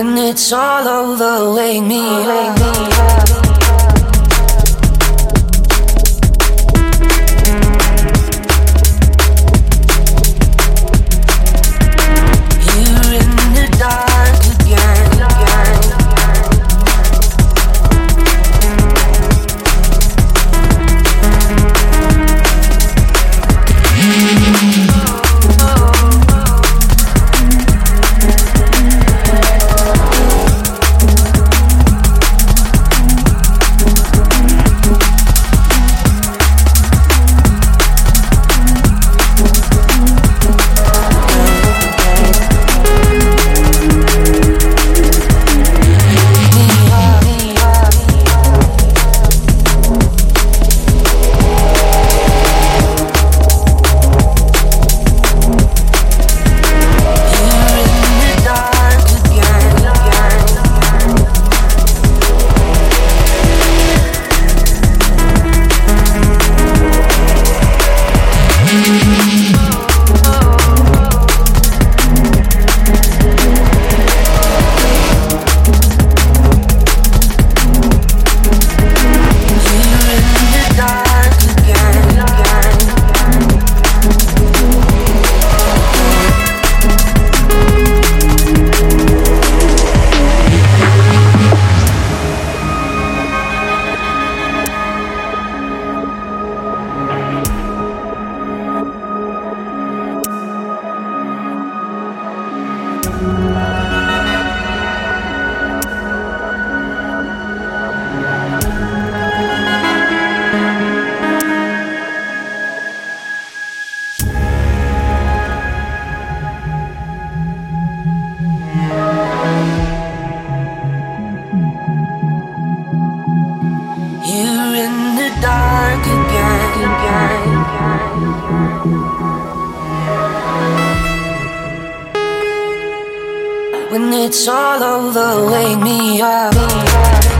it's all over, wake me up. You're dark again, again, again. When it's all over, wake me up.